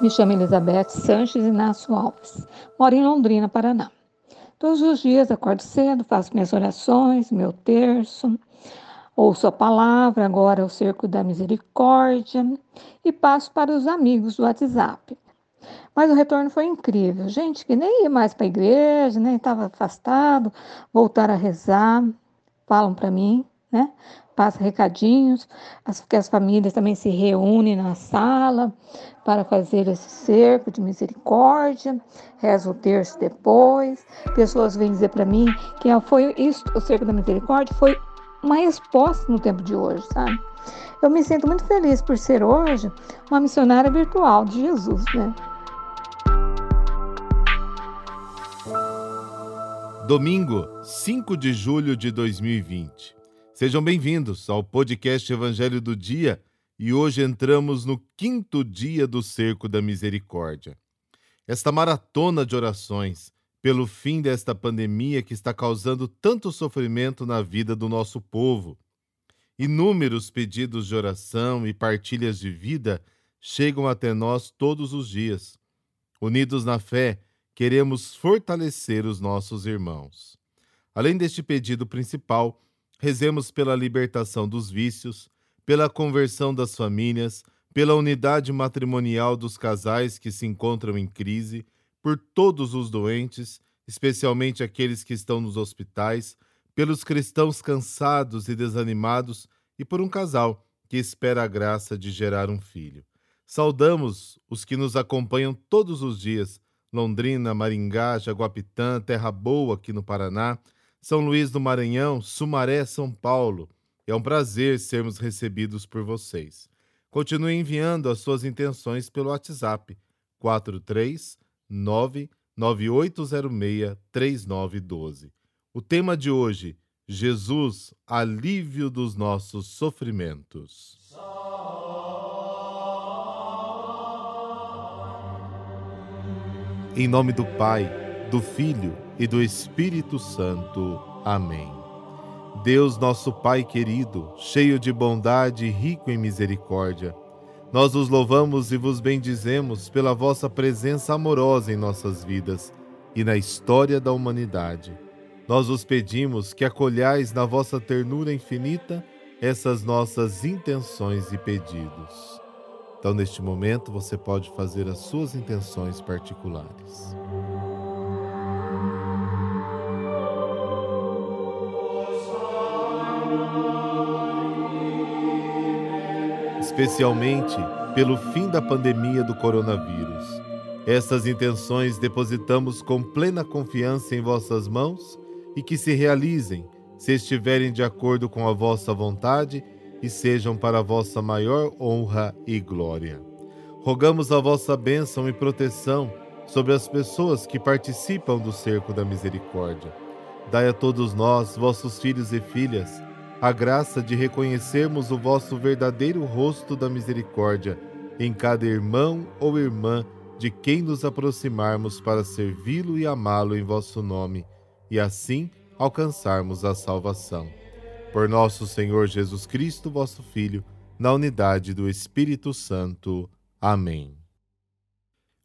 Me chamo Elizabeth Sanches Inácio Alves. Moro em Londrina, Paraná. Todos os dias acordo cedo, faço minhas orações, meu terço, ouço a palavra, agora o cerco da misericórdia e passo para os amigos do WhatsApp. Mas o retorno foi incrível. Gente que nem ia mais para a igreja, nem estava afastado, voltaram a rezar, falam para mim, né? Passa recadinhos, as, que as famílias também se reúnem na sala para fazer esse cerco de misericórdia, reza o terço depois. Pessoas vêm dizer para mim que foi isso, o cerco da misericórdia foi uma resposta no tempo de hoje, sabe? Eu me sinto muito feliz por ser hoje uma missionária virtual de Jesus, né? Domingo, 5 de julho de 2020. Sejam bem-vindos ao podcast Evangelho do Dia e hoje entramos no quinto dia do Cerco da Misericórdia. Esta maratona de orações pelo fim desta pandemia que está causando tanto sofrimento na vida do nosso povo. Inúmeros pedidos de oração e partilhas de vida chegam até nós todos os dias. Unidos na fé, queremos fortalecer os nossos irmãos. Além deste pedido principal, Rezemos pela libertação dos vícios, pela conversão das famílias, pela unidade matrimonial dos casais que se encontram em crise, por todos os doentes, especialmente aqueles que estão nos hospitais, pelos cristãos cansados e desanimados e por um casal que espera a graça de gerar um filho. Saudamos os que nos acompanham todos os dias: Londrina, Maringá, Jaguapitã, Terra Boa aqui no Paraná são Luís do Maranhão, Sumaré, São Paulo. É um prazer sermos recebidos por vocês. Continue enviando as suas intenções pelo WhatsApp 43998063912. O tema de hoje: Jesus, alívio dos nossos sofrimentos. Em nome do Pai, do Filho e do Espírito Santo. Amém. Deus, nosso Pai querido, cheio de bondade e rico em misericórdia, nós os louvamos e vos bendizemos pela vossa presença amorosa em nossas vidas e na história da humanidade. Nós os pedimos que acolhais na vossa ternura infinita essas nossas intenções e pedidos. Então, neste momento, você pode fazer as suas intenções particulares. Especialmente pelo fim da pandemia do coronavírus. Estas intenções depositamos com plena confiança em vossas mãos e que se realizem, se estiverem de acordo com a vossa vontade e sejam para a vossa maior honra e glória. Rogamos a vossa bênção e proteção sobre as pessoas que participam do cerco da misericórdia. Dai a todos nós, vossos filhos e filhas, a graça de reconhecermos o vosso verdadeiro rosto da misericórdia em cada irmão ou irmã de quem nos aproximarmos para servi-lo e amá-lo em vosso nome, e assim alcançarmos a salvação. Por nosso Senhor Jesus Cristo, vosso Filho, na unidade do Espírito Santo. Amém.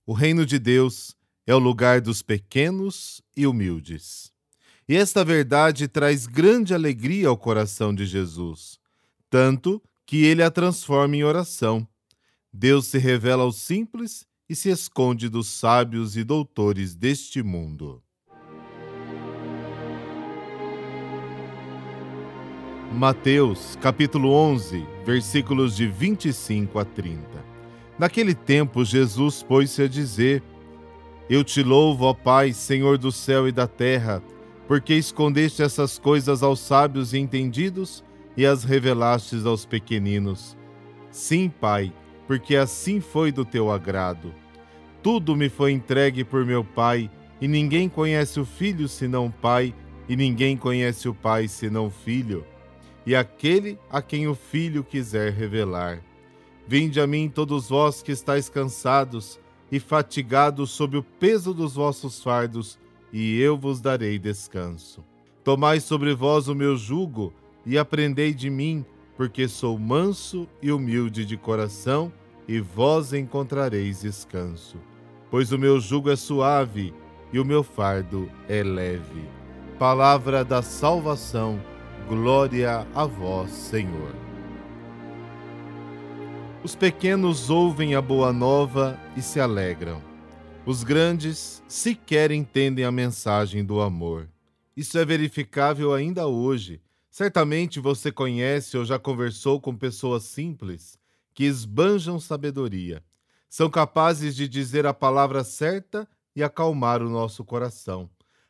O reino de Deus é o lugar dos pequenos e humildes. E esta verdade traz grande alegria ao coração de Jesus, tanto que ele a transforma em oração. Deus se revela aos simples e se esconde dos sábios e doutores deste mundo. Mateus, capítulo 11, versículos de 25 a 30. Naquele tempo, Jesus pôs-se a dizer: Eu te louvo, ó Pai, Senhor do céu e da terra porque escondeste essas coisas aos sábios e entendidos e as revelastes aos pequeninos. Sim, Pai, porque assim foi do teu agrado. Tudo me foi entregue por meu Pai, e ninguém conhece o Filho senão o Pai, e ninguém conhece o Pai senão o Filho, e aquele a quem o Filho quiser revelar. Vinde a mim todos vós que estáis cansados e fatigados sob o peso dos vossos fardos, e eu vos darei descanso. Tomai sobre vós o meu jugo e aprendei de mim, porque sou manso e humilde de coração, e vós encontrareis descanso. Pois o meu jugo é suave e o meu fardo é leve. Palavra da salvação, glória a vós, Senhor. Os pequenos ouvem a boa nova e se alegram. Os grandes sequer entendem a mensagem do amor. Isso é verificável ainda hoje. Certamente você conhece ou já conversou com pessoas simples que esbanjam sabedoria. São capazes de dizer a palavra certa e acalmar o nosso coração,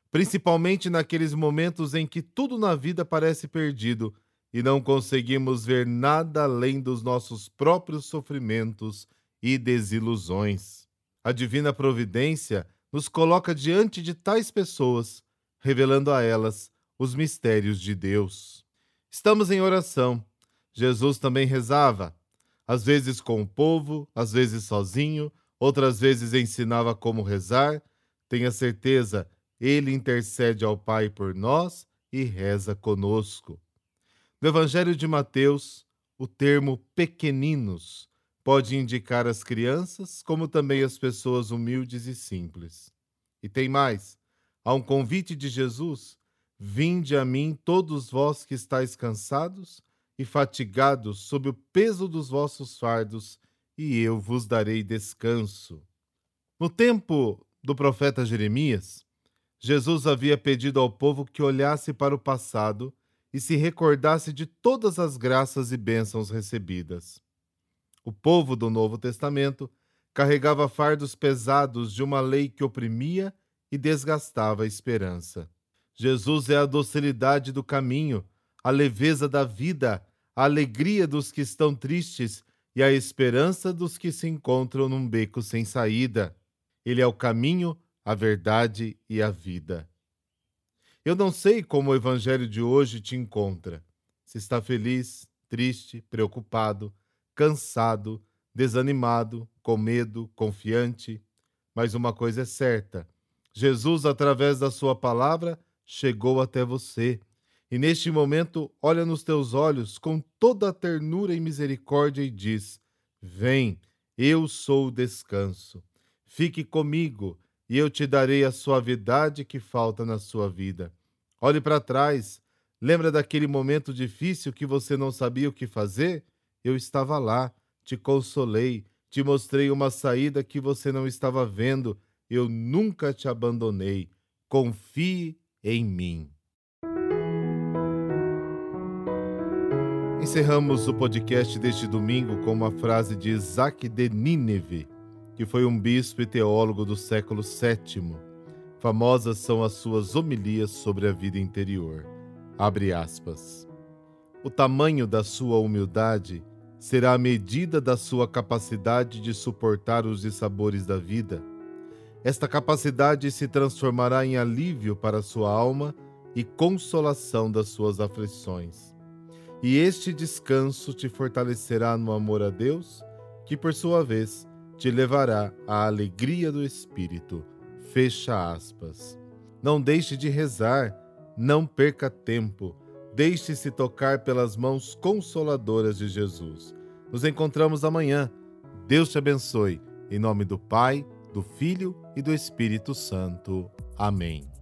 principalmente naqueles momentos em que tudo na vida parece perdido e não conseguimos ver nada além dos nossos próprios sofrimentos e desilusões. A divina providência nos coloca diante de tais pessoas, revelando a elas os mistérios de Deus. Estamos em oração. Jesus também rezava: às vezes com o povo, às vezes sozinho, outras vezes ensinava como rezar. Tenha certeza, ele intercede ao Pai por nós e reza conosco. No Evangelho de Mateus, o termo pequeninos pode indicar as crianças, como também as pessoas humildes e simples. E tem mais: há um convite de Jesus: Vinde a mim, todos vós que estáis cansados e fatigados sob o peso dos vossos fardos, e eu vos darei descanso. No tempo do profeta Jeremias, Jesus havia pedido ao povo que olhasse para o passado e se recordasse de todas as graças e bênçãos recebidas. O povo do Novo Testamento carregava fardos pesados de uma lei que oprimia e desgastava a esperança. Jesus é a docilidade do caminho a leveza da vida, a alegria dos que estão tristes e a esperança dos que se encontram num beco sem saída. Ele é o caminho, a verdade e a vida. Eu não sei como o evangelho de hoje te encontra. Se está feliz, triste, preocupado, cansado, desanimado, com medo, confiante. Mas uma coisa é certa: Jesus, através da Sua palavra, chegou até você e neste momento olha nos teus olhos com toda a ternura e misericórdia e diz: Vem, eu sou o descanso. Fique comigo e eu te darei a suavidade que falta na sua vida. Olhe para trás. Lembra daquele momento difícil que você não sabia o que fazer? Eu estava lá, te consolei, te mostrei uma saída que você não estava vendo. Eu nunca te abandonei. Confie em mim. Encerramos o podcast deste domingo com uma frase de Isaac de Nínive, que foi um bispo e teólogo do século VII. Famosas são as suas homilias sobre a vida interior. Abre aspas. O tamanho da sua humildade será a medida da sua capacidade de suportar os dissabores da vida. Esta capacidade se transformará em alívio para sua alma e consolação das suas aflições e este descanso te fortalecerá no amor a Deus, que por sua vez te levará à alegria do Espírito. Fecha aspas. Não deixe de rezar, não perca tempo, deixe-se tocar pelas mãos consoladoras de Jesus. Nos encontramos amanhã. Deus te abençoe. Em nome do Pai, do Filho e do Espírito Santo. Amém.